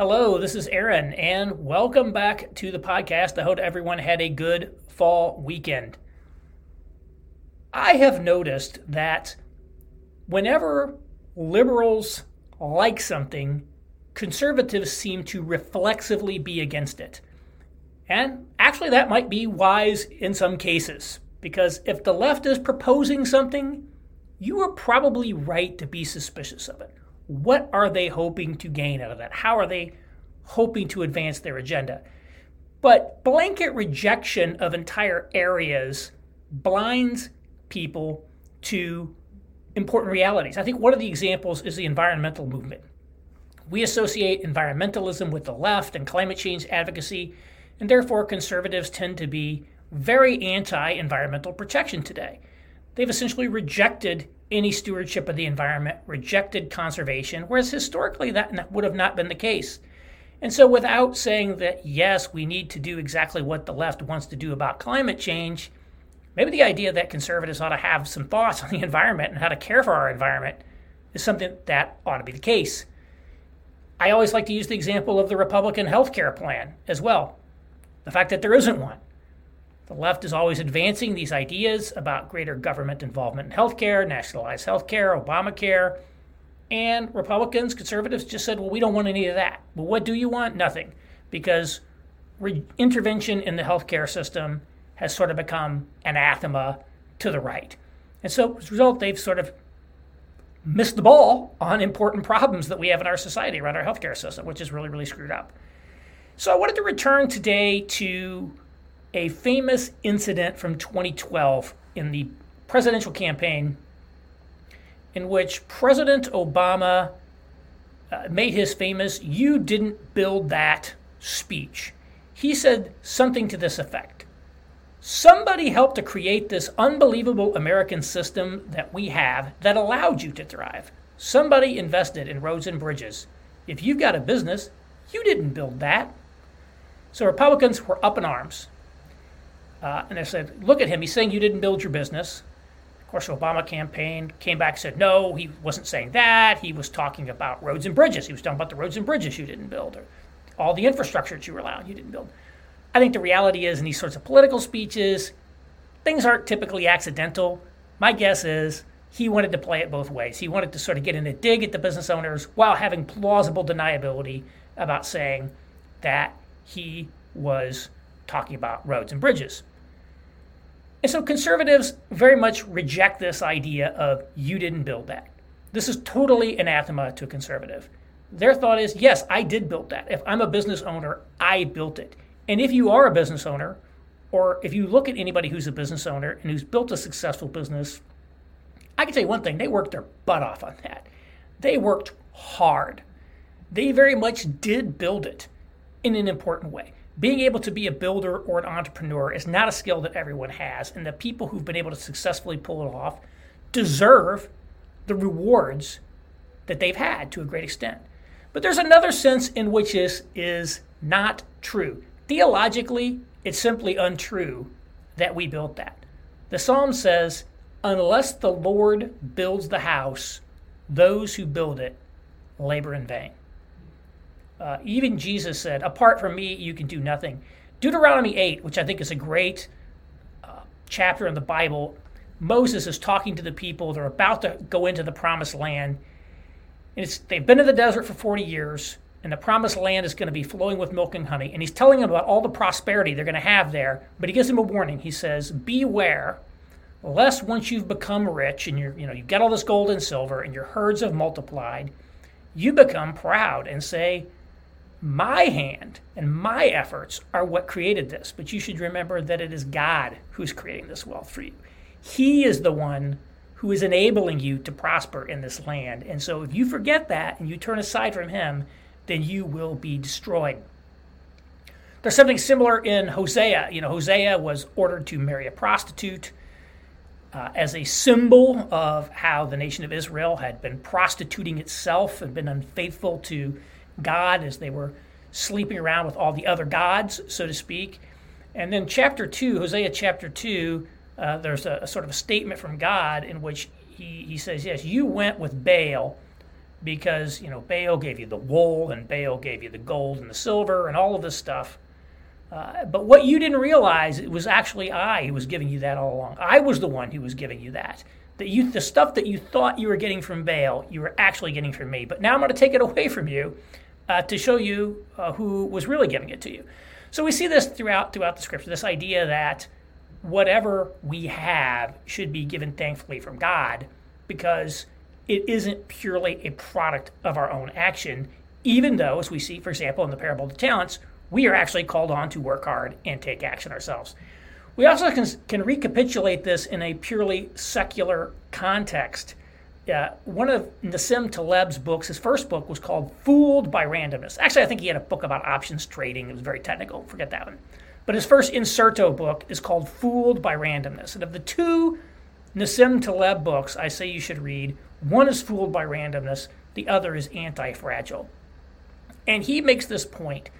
Hello, this is Aaron, and welcome back to the podcast. I hope everyone had a good fall weekend. I have noticed that whenever liberals like something, conservatives seem to reflexively be against it. And actually, that might be wise in some cases, because if the left is proposing something, you are probably right to be suspicious of it. What are they hoping to gain out of that? How are they hoping to advance their agenda? But blanket rejection of entire areas blinds people to important realities. I think one of the examples is the environmental movement. We associate environmentalism with the left and climate change advocacy, and therefore conservatives tend to be very anti environmental protection today. They've essentially rejected any stewardship of the environment, rejected conservation, whereas historically that would have not been the case. And so, without saying that, yes, we need to do exactly what the left wants to do about climate change, maybe the idea that conservatives ought to have some thoughts on the environment and how to care for our environment is something that ought to be the case. I always like to use the example of the Republican health care plan as well. The fact that there isn't one. The left is always advancing these ideas about greater government involvement in healthcare, nationalized healthcare, Obamacare. And Republicans, conservatives just said, well, we don't want any of that. Well, what do you want? Nothing. Because re- intervention in the healthcare system has sort of become anathema to the right. And so, as a result, they've sort of missed the ball on important problems that we have in our society around our healthcare system, which is really, really screwed up. So, I wanted to return today to a famous incident from 2012 in the presidential campaign in which President Obama uh, made his famous You Didn't Build That speech. He said something to this effect Somebody helped to create this unbelievable American system that we have that allowed you to thrive. Somebody invested in roads and bridges. If you've got a business, you didn't build that. So Republicans were up in arms. Uh, and they said, look at him. He's saying you didn't build your business. Of course, the Obama campaign came back and said, no, he wasn't saying that. He was talking about roads and bridges. He was talking about the roads and bridges you didn't build, or all the infrastructure that you were allowed you didn't build. I think the reality is, in these sorts of political speeches, things aren't typically accidental. My guess is he wanted to play it both ways. He wanted to sort of get in a dig at the business owners while having plausible deniability about saying that he was talking about roads and bridges. And so conservatives very much reject this idea of you didn't build that. This is totally anathema to a conservative. Their thought is, yes, I did build that. If I'm a business owner, I built it. And if you are a business owner, or if you look at anybody who's a business owner and who's built a successful business, I can tell you one thing they worked their butt off on that. They worked hard. They very much did build it in an important way being able to be a builder or an entrepreneur is not a skill that everyone has, and the people who've been able to successfully pull it off deserve the rewards that they've had to a great extent. But there's another sense in which this is not true. Theologically, it's simply untrue that we built that. The psalm says, Unless the Lord builds the house, those who build it labor in vain. Uh, even Jesus said, Apart from me, you can do nothing. Deuteronomy 8, which I think is a great uh, chapter in the Bible, Moses is talking to the people. They're about to go into the promised land. And they've been in the desert for 40 years, and the promised land is going to be flowing with milk and honey. And he's telling them about all the prosperity they're going to have there. But he gives them a warning. He says, Beware, lest once you've become rich and you're, you know, you've got all this gold and silver and your herds have multiplied, you become proud and say, my hand and my efforts are what created this. But you should remember that it is God who's creating this wealth for you. He is the one who is enabling you to prosper in this land. And so if you forget that and you turn aside from Him, then you will be destroyed. There's something similar in Hosea. You know, Hosea was ordered to marry a prostitute uh, as a symbol of how the nation of Israel had been prostituting itself and been unfaithful to God as they were sleeping around with all the other gods, so to speak. And then chapter 2, Hosea chapter 2, uh, there's a, a, sort of a statement from God in which he, he says, Yes, you went with Baal because, you know, Baal gave you the wool and Baal gave you the gold and the silver and all of this stuff. Uh, but what you didn't realize, it was actually I who was giving you that all along. I was the one who was giving you that. That you, the stuff that you thought you were getting from Baal, you were actually getting from me. But now I'm going to take it away from you uh, to show you uh, who was really giving it to you. So we see this throughout throughout the scripture. This idea that whatever we have should be given thankfully from God, because it isn't purely a product of our own action. Even though, as we see, for example, in the parable of the talents, we are actually called on to work hard and take action ourselves. We also can, can recapitulate this in a purely secular context. Uh, one of Nassim Taleb's books, his first book, was called Fooled by Randomness. Actually, I think he had a book about options trading. It was very technical. Forget that one. But his first Incerto book is called Fooled by Randomness. And of the two Nassim Taleb books I say you should read, one is Fooled by Randomness, the other is Anti Fragile. And he makes this point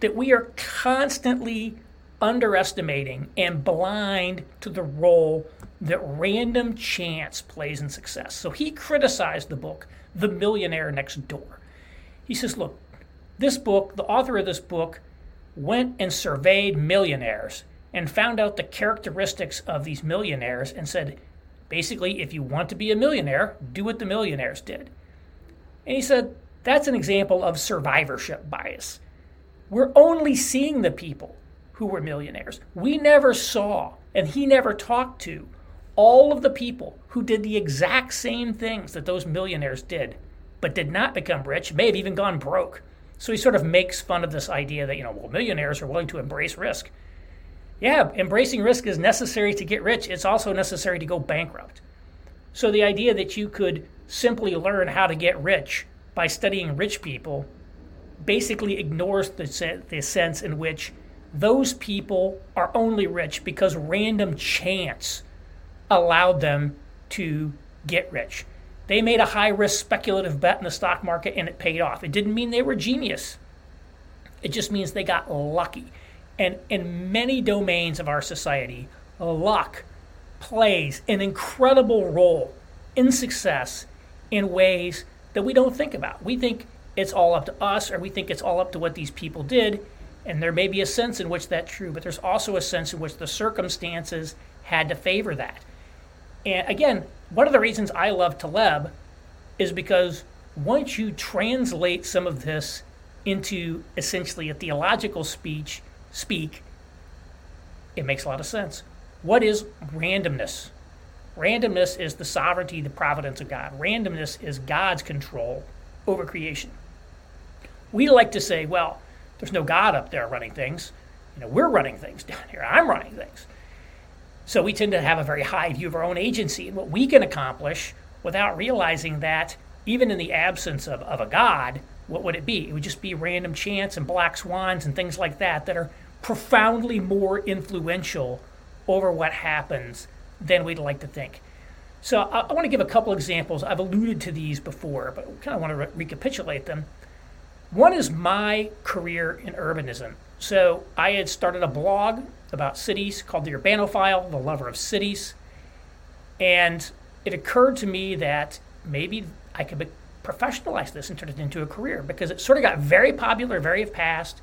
that we are constantly underestimating and blind to the role that random chance plays in success. So he criticized the book, The Millionaire Next Door. He says, look, this book, the author of this book, went and surveyed millionaires and found out the characteristics of these millionaires and said, basically, if you want to be a millionaire, do what the millionaires did. And he said, that's an example of survivorship bias. We're only seeing the people who were millionaires. We never saw, and he never talked to, all of the people who did the exact same things that those millionaires did, but did not become rich, may have even gone broke. So he sort of makes fun of this idea that, you know, well, millionaires are willing to embrace risk. Yeah, embracing risk is necessary to get rich. It's also necessary to go bankrupt. So the idea that you could simply learn how to get rich by studying rich people basically ignores the, the sense in which those people are only rich because random chance allowed them to get rich. They made a high risk speculative bet in the stock market and it paid off. It didn't mean they were genius, it just means they got lucky. And in many domains of our society, luck plays an incredible role in success in ways that we don't think about. We think it's all up to us, or we think it's all up to what these people did. And there may be a sense in which that's true, but there's also a sense in which the circumstances had to favor that. And again, one of the reasons I love Taleb is because once you translate some of this into essentially a theological speech, speak, it makes a lot of sense. What is randomness? Randomness is the sovereignty, the providence of God. Randomness is God's control over creation. We like to say, well, there's no God up there running things. You know, we're running things down here. I'm running things. So we tend to have a very high view of our own agency and what we can accomplish without realizing that even in the absence of, of a God, what would it be? It would just be random chance and black swans and things like that that are profoundly more influential over what happens than we'd like to think. So I, I want to give a couple examples. I've alluded to these before, but kind of want to re- recapitulate them. One is my career in urbanism. So I had started a blog about cities called the Urbanophile, the lover of cities. And it occurred to me that maybe I could professionalize this and turn it into a career because it sort of got very popular very fast.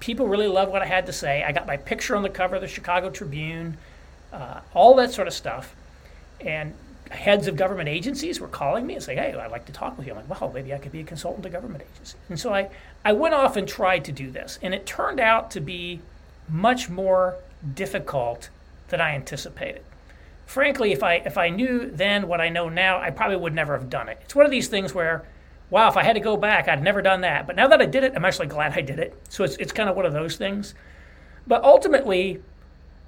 People really loved what I had to say. I got my picture on the cover of the Chicago Tribune, uh, all that sort of stuff. And heads of government agencies were calling me and saying, "Hey, I'd like to talk with you." I'm like, "Well, maybe I could be a consultant to government agency." And so I, I went off and tried to do this, and it turned out to be much more difficult than I anticipated. Frankly, if I if I knew then what I know now, I probably would never have done it. It's one of these things where, wow, if I had to go back, I'd never done that. But now that I did it, I'm actually glad I did it. So it's it's kind of one of those things. But ultimately,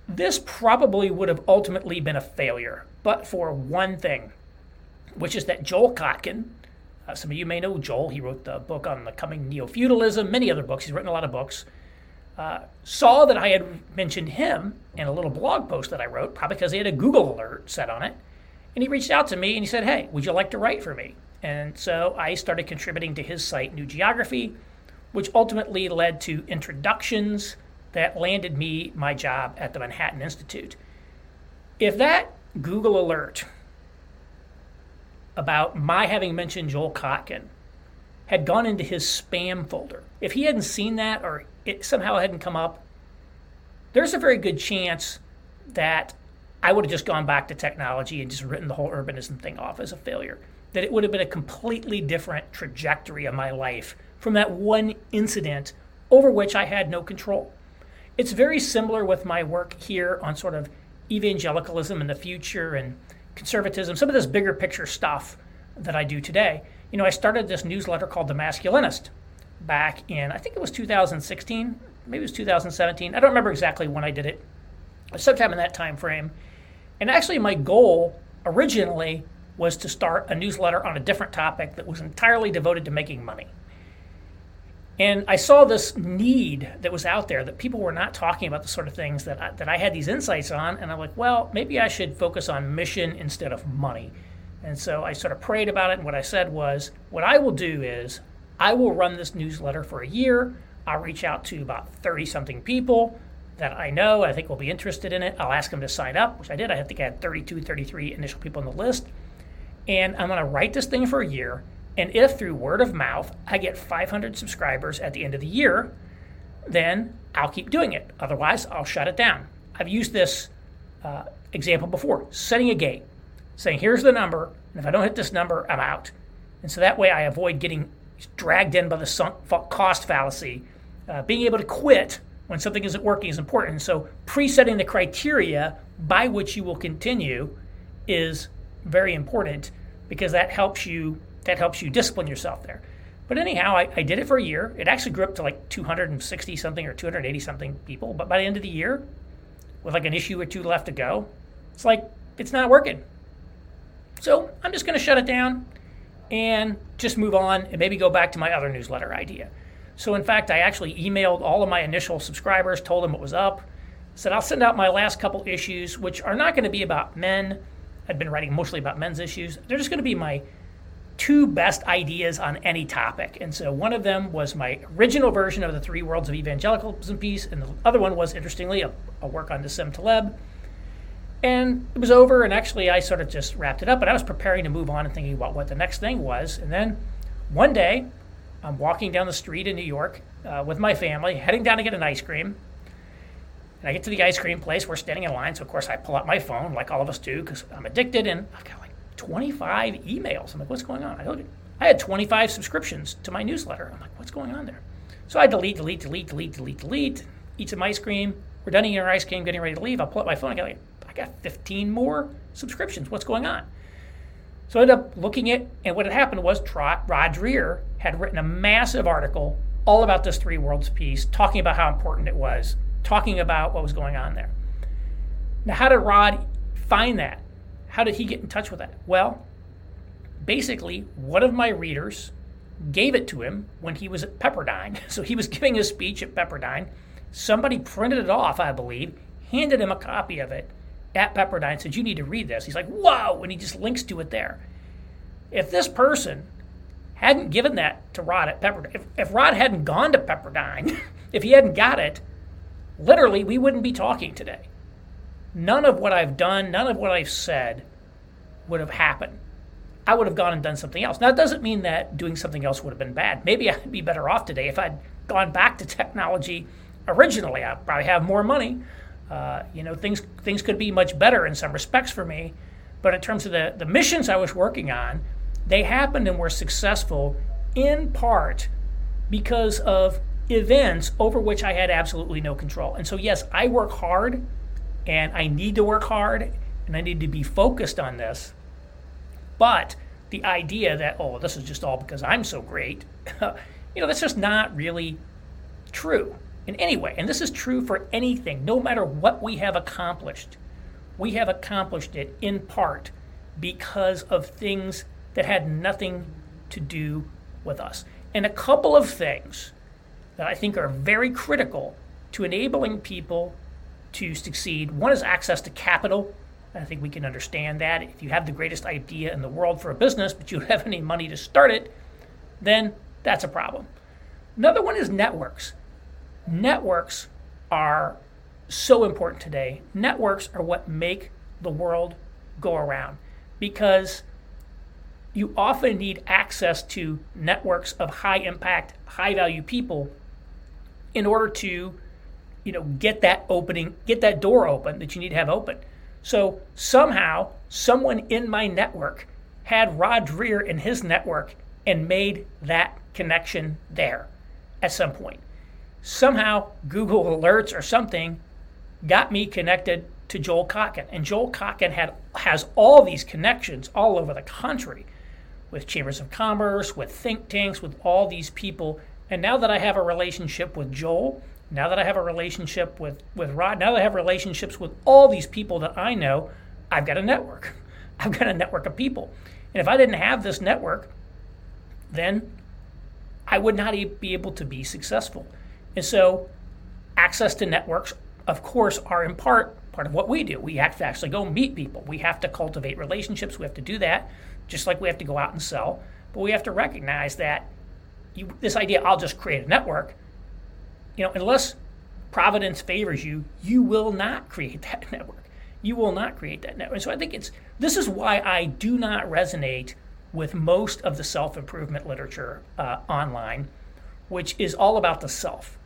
this probably would have ultimately been a failure, but for one thing, which is that Joel Kotkin, uh, some of you may know Joel, he wrote the book on the coming neo feudalism, many other books, he's written a lot of books, uh, saw that I had mentioned him in a little blog post that I wrote, probably because he had a Google alert set on it. And he reached out to me and he said, Hey, would you like to write for me? And so I started contributing to his site, New Geography, which ultimately led to introductions that landed me my job at the Manhattan Institute. If that Google alert about my having mentioned Joel Kotkin had gone into his spam folder. If he hadn't seen that or it somehow hadn't come up, there's a very good chance that I would have just gone back to technology and just written the whole urbanism thing off as a failure. That it would have been a completely different trajectory of my life from that one incident over which I had no control. It's very similar with my work here on sort of evangelicalism in the future and conservatism, some of this bigger picture stuff that I do today. You know, I started this newsletter called The Masculinist back in, I think it was 2016, maybe it was 2017. I don't remember exactly when I did it, sometime in that time frame. And actually, my goal originally was to start a newsletter on a different topic that was entirely devoted to making money. And I saw this need that was out there that people were not talking about the sort of things that I, that I had these insights on. And I'm like, well, maybe I should focus on mission instead of money. And so I sort of prayed about it. And what I said was, what I will do is I will run this newsletter for a year. I'll reach out to about 30 something people that I know I think will be interested in it. I'll ask them to sign up, which I did. I think I had 32, 33 initial people on the list. And I'm going to write this thing for a year and if through word of mouth I get 500 subscribers at the end of the year, then I'll keep doing it. Otherwise, I'll shut it down. I've used this uh, example before setting a gate, saying, here's the number, and if I don't hit this number, I'm out. And so that way I avoid getting dragged in by the sunk cost fallacy. Uh, being able to quit when something isn't working is important. So presetting the criteria by which you will continue is very important because that helps you that helps you discipline yourself there. But anyhow, I, I, did it for a year. It actually grew up to like 260 something or 280 something people. But by the end of the year, with like an issue or two left to go, it's like it's not working. So I'm just going to shut it down and just move on and maybe go back to my other newsletter idea. So in fact, I actually emailed all of my initial subscribers, told them what was up, said I'll send out my last couple issues, which are not going to be about men. I've been writing mostly about men's issues. They're just going to be my two best ideas on any topic. And so one of them was my original version of the Three Worlds of Evangelicalism piece, and the other one was, interestingly, a, a work on Nassim Taleb. And it was over, and actually I sort of just wrapped it up, but I was preparing to move on and thinking about what the next thing was. And then one day, I'm walking down the street in New York uh, with my family, heading down to get an ice cream. And I get to the ice cream place. We're standing in line, so of course I pull out my phone, like all of us do, because I'm addicted, and I've got 25 emails. I'm like, what's going on? I look at, I had 25 subscriptions to my newsletter. I'm like, what's going on there? So I delete, delete, delete, delete, delete, delete. Eat some ice cream. We're done eating our ice cream, getting ready to leave. I'll pull up my phone. I got like, I got 15 more subscriptions. What's going on? So I ended up looking at, and what had happened was Rod Dreher had written a massive article all about this three worlds piece, talking about how important it was, talking about what was going on there. Now, how did Rod find that? How did he get in touch with that? Well, basically, one of my readers gave it to him when he was at Pepperdine. So he was giving a speech at Pepperdine. Somebody printed it off, I believe, handed him a copy of it at Pepperdine, said, You need to read this. He's like, Whoa! And he just links to it there. If this person hadn't given that to Rod at Pepperdine, if, if Rod hadn't gone to Pepperdine, if he hadn't got it, literally, we wouldn't be talking today none of what I've done, none of what I've said would have happened. I would have gone and done something else. Now, it doesn't mean that doing something else would have been bad. Maybe I'd be better off today if I'd gone back to technology originally. I'd probably have more money. Uh, you know, things things could be much better in some respects for me. But in terms of the, the missions I was working on, they happened and were successful in part because of events over which I had absolutely no control. And so, yes, I work hard and I need to work hard and I need to be focused on this. But the idea that, oh, this is just all because I'm so great, you know, that's just not really true in any way. And this is true for anything, no matter what we have accomplished. We have accomplished it in part because of things that had nothing to do with us. And a couple of things that I think are very critical to enabling people to succeed. One is access to capital. I think we can understand that. If you have the greatest idea in the world for a business, but you don't have any money to start it, then that's a problem. Another one is networks. Networks are so important today. Networks are what make the world go around because you often need access to networks of high impact, high value people in order to you know get that opening get that door open that you need to have open. So somehow someone in my network had rod dreher in his network and made that connection there at some point. Somehow google alerts or something got me connected to joel kotkin and joel kotkin had has all these connections all over the country with chambers of commerce with think tanks with all these people. And now that i have a relationship with joel now that I have a relationship with, with Rod, now that I have relationships with all these people that I know, I've got a network. I've got a network of people. And if I didn't have this network, then I would not be able to be successful. And so, access to networks, of course, are in part part of what we do. We have to actually go meet people. We have to cultivate relationships. We have to do that, just like we have to go out and sell. But we have to recognize that you, this idea, I'll just create a network, you know, unless Providence favors you, you will not create that network. You will not create that network. So I think it's this is why I do not resonate with most of the self improvement literature uh, online, which is all about the self.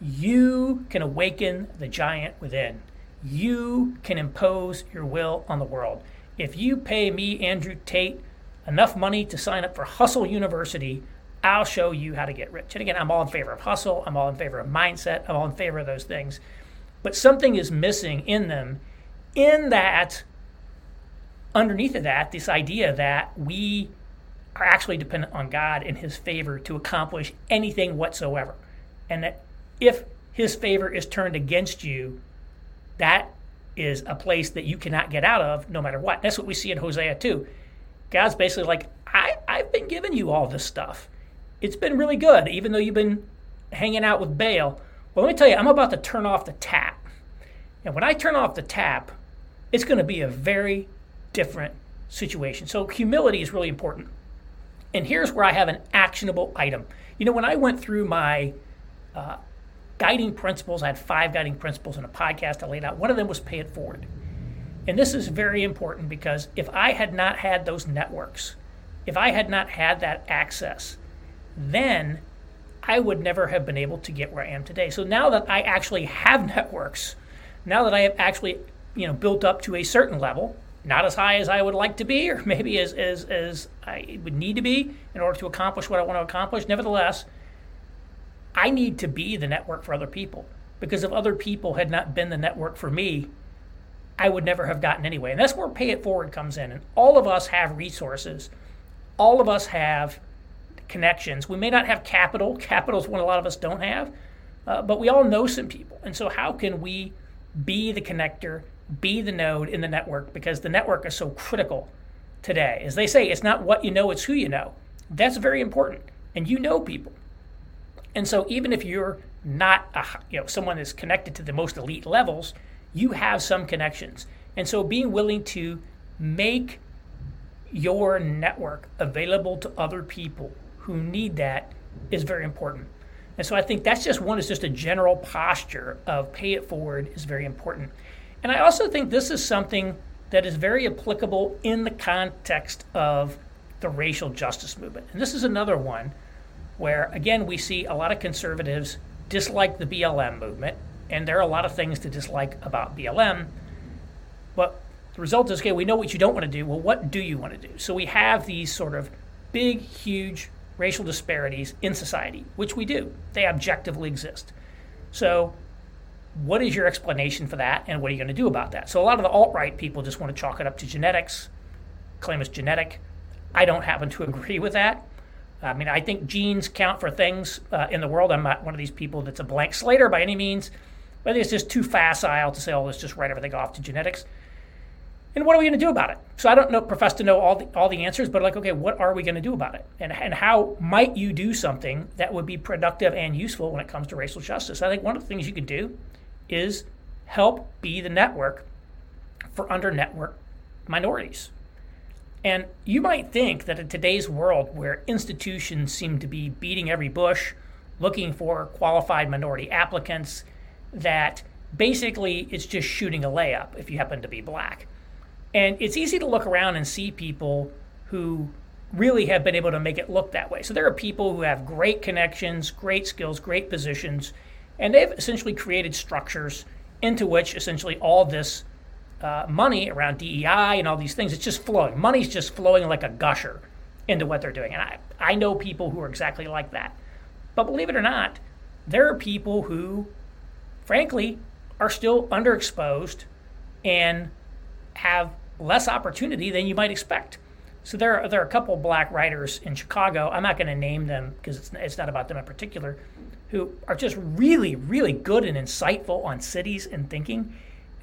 You can awaken the giant within. You can impose your will on the world. If you pay me, Andrew Tate, enough money to sign up for Hustle University, I'll show you how to get rich. And again, I'm all in favor of hustle. I'm all in favor of mindset. I'm all in favor of those things. But something is missing in them, in that, underneath of that, this idea that we are actually dependent on God and His favor to accomplish anything whatsoever. And that if His favor is turned against you, that is a place that you cannot get out of no matter what. That's what we see in Hosea 2. God's basically like, I, I've been giving you all this stuff it's been really good, even though you've been hanging out with Baal. Well, let me tell you, I'm about to turn off the tap. And when I turn off the tap, it's going to be a very different situation. So, humility is really important. And here's where I have an actionable item. You know, when I went through my uh, guiding principles, I had five guiding principles in a podcast I laid out. One of them was pay it forward. And this is very important because if I had not had those networks, if I had not had that access, then I would never have been able to get where I am today. So now that I actually have networks, now that I have actually you know built up to a certain level, not as high as I would like to be, or maybe as, as, as I would need to be in order to accomplish what I want to accomplish, nevertheless, I need to be the network for other people. Because if other people had not been the network for me, I would never have gotten anyway. And that's where Pay It Forward comes in. And all of us have resources. All of us have connections. We may not have capital. Capital is what a lot of us don't have, uh, but we all know some people. And so, how can we be the connector, be the node in the network? Because the network is so critical today. As they say, it's not what you know, it's who you know. That's very important. And you know people. And so, even if you're not a, you know someone that's connected to the most elite levels, you have some connections. And so, being willing to make your network available to other people who need that is very important. And so I think that's just one is just a general posture of pay it forward is very important. And I also think this is something that is very applicable in the context of the racial justice movement. And this is another one where, again, we see a lot of conservatives dislike the BLM movement, and there are a lot of things to dislike about BLM. But the result is okay, we know what you don't want to do. Well, what do you want to do? So we have these sort of big, huge racial disparities in society, which we do. They objectively exist. So, what is your explanation for that, and what are you going to do about that? So, a lot of the alt right people just want to chalk it up to genetics, claim it's genetic. I don't happen to agree with that. I mean, I think genes count for things uh, in the world. I'm not one of these people that's a blank slater by any means, but it's just too facile to say, oh, let's just write everything off to genetics. And what are we going to do about it? So I don't know, profess to know all the, all the answers, but like, okay, what are we going to do about it? And, and how might you do something that would be productive and useful when it comes to racial justice? I think one of the things you could do is help be the network for under network minorities. And you might think that in today's world where institutions seem to be beating every bush, looking for qualified minority applicants, that basically it's just shooting a layup if you happen to be black. And it's easy to look around and see people who really have been able to make it look that way. So there are people who have great connections, great skills, great positions, and they've essentially created structures into which essentially all this uh, money around DEI and all these things, it's just flowing. Money's just flowing like a gusher into what they're doing. And I, I know people who are exactly like that. But believe it or not, there are people who, frankly, are still underexposed and have less opportunity than you might expect. So there are, there are a couple black writers in Chicago. I'm not going to name them because it's, it's not about them in particular, who are just really, really good and insightful on cities and thinking.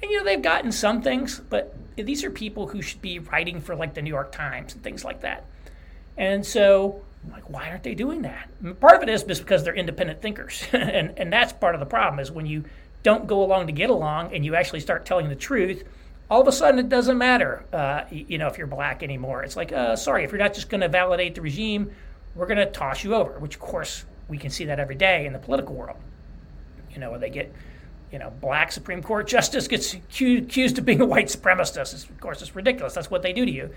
And you know they've gotten some things, but these are people who should be writing for like the New York Times and things like that. And so, I'm like, why aren't they doing that? Part of it is just because they're independent thinkers, and and that's part of the problem is when you don't go along to get along and you actually start telling the truth. All of a sudden, it doesn't matter, uh, you know, if you're black anymore. It's like, uh, sorry, if you're not just going to validate the regime, we're going to toss you over. Which, of course, we can see that every day in the political world. You know, where they get you know, black Supreme Court justice gets accused of being a white supremacist. It's, of course, it's ridiculous. That's what they do to you.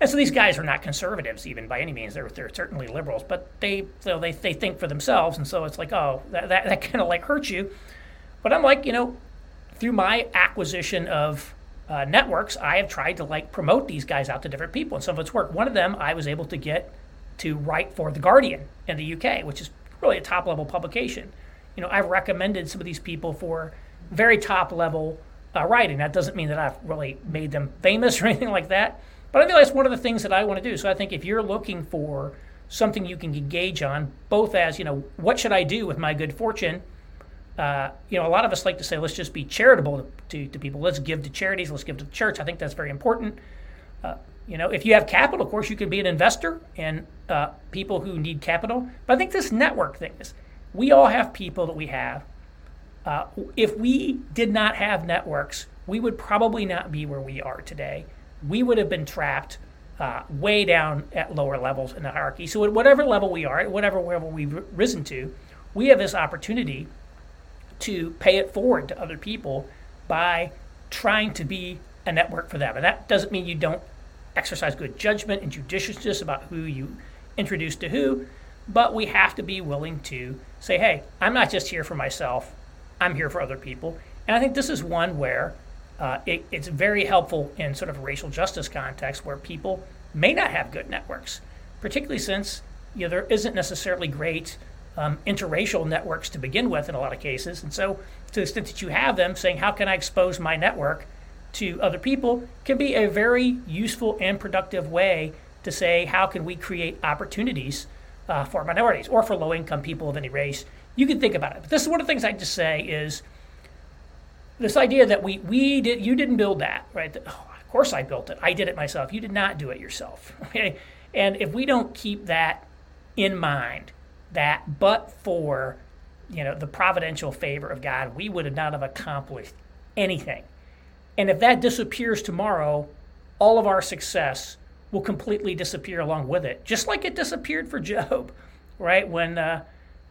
And so these guys are not conservatives even by any means. They're, they're certainly liberals, but they so they, they think for themselves. And so it's like, oh, that, that, that kind of like hurts you. But I'm like, you know, through my acquisition of uh, networks, I have tried to like promote these guys out to different people. And some of it's worked. One of them I was able to get to write for The Guardian in the UK, which is really a top level publication you know, I've recommended some of these people for very top level uh, writing. That doesn't mean that I've really made them famous or anything like that, but I feel that's one of the things that I want to do. So I think if you're looking for something you can engage on, both as you know, what should I do with my good fortune? Uh, you know, a lot of us like to say, let's just be charitable to, to, people. Let's give to charities. Let's give to the church. I think that's very important. Uh, you know, if you have capital, of course, you can be an investor and uh, people who need capital. But I think this network thing is we all have people that we have. Uh, if we did not have networks, we would probably not be where we are today. We would have been trapped uh, way down at lower levels in the hierarchy. So, at whatever level we are, at whatever level we've risen to, we have this opportunity to pay it forward to other people by trying to be a network for them. And that doesn't mean you don't exercise good judgment and judiciousness about who you introduce to who, but we have to be willing to say, hey, I'm not just here for myself, I'm here for other people. And I think this is one where uh, it, it's very helpful in sort of racial justice context where people may not have good networks, particularly since you know, there isn't necessarily great um, interracial networks to begin with in a lot of cases. And so, to the extent that you have them, saying, how can I expose my network to other people can be a very useful and productive way to say, how can we create opportunities uh, for minorities or for low income people of any race. You can think about it. But this is one of the things I just say is this idea that we, we did, you didn't build that, right? oh, of course I built it. I did it myself. You did not do it yourself. Okay. And if we don't keep that in mind, that but for you know the providential favor of God, we would have not have accomplished anything. And if that disappears tomorrow, all of our success will completely disappear along with it, just like it disappeared for Job, right? When, uh,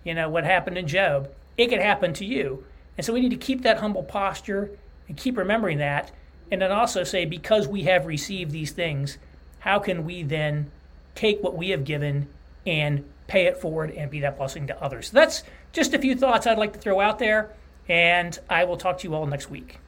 you know, what happened in Job, it could happen to you. And so we need to keep that humble posture and keep remembering that. And then also say, because we have received these things, how can we then take what we have given and pay it forward and be that blessing to others? So that's just a few thoughts I'd like to throw out there. And I will talk to you all next week.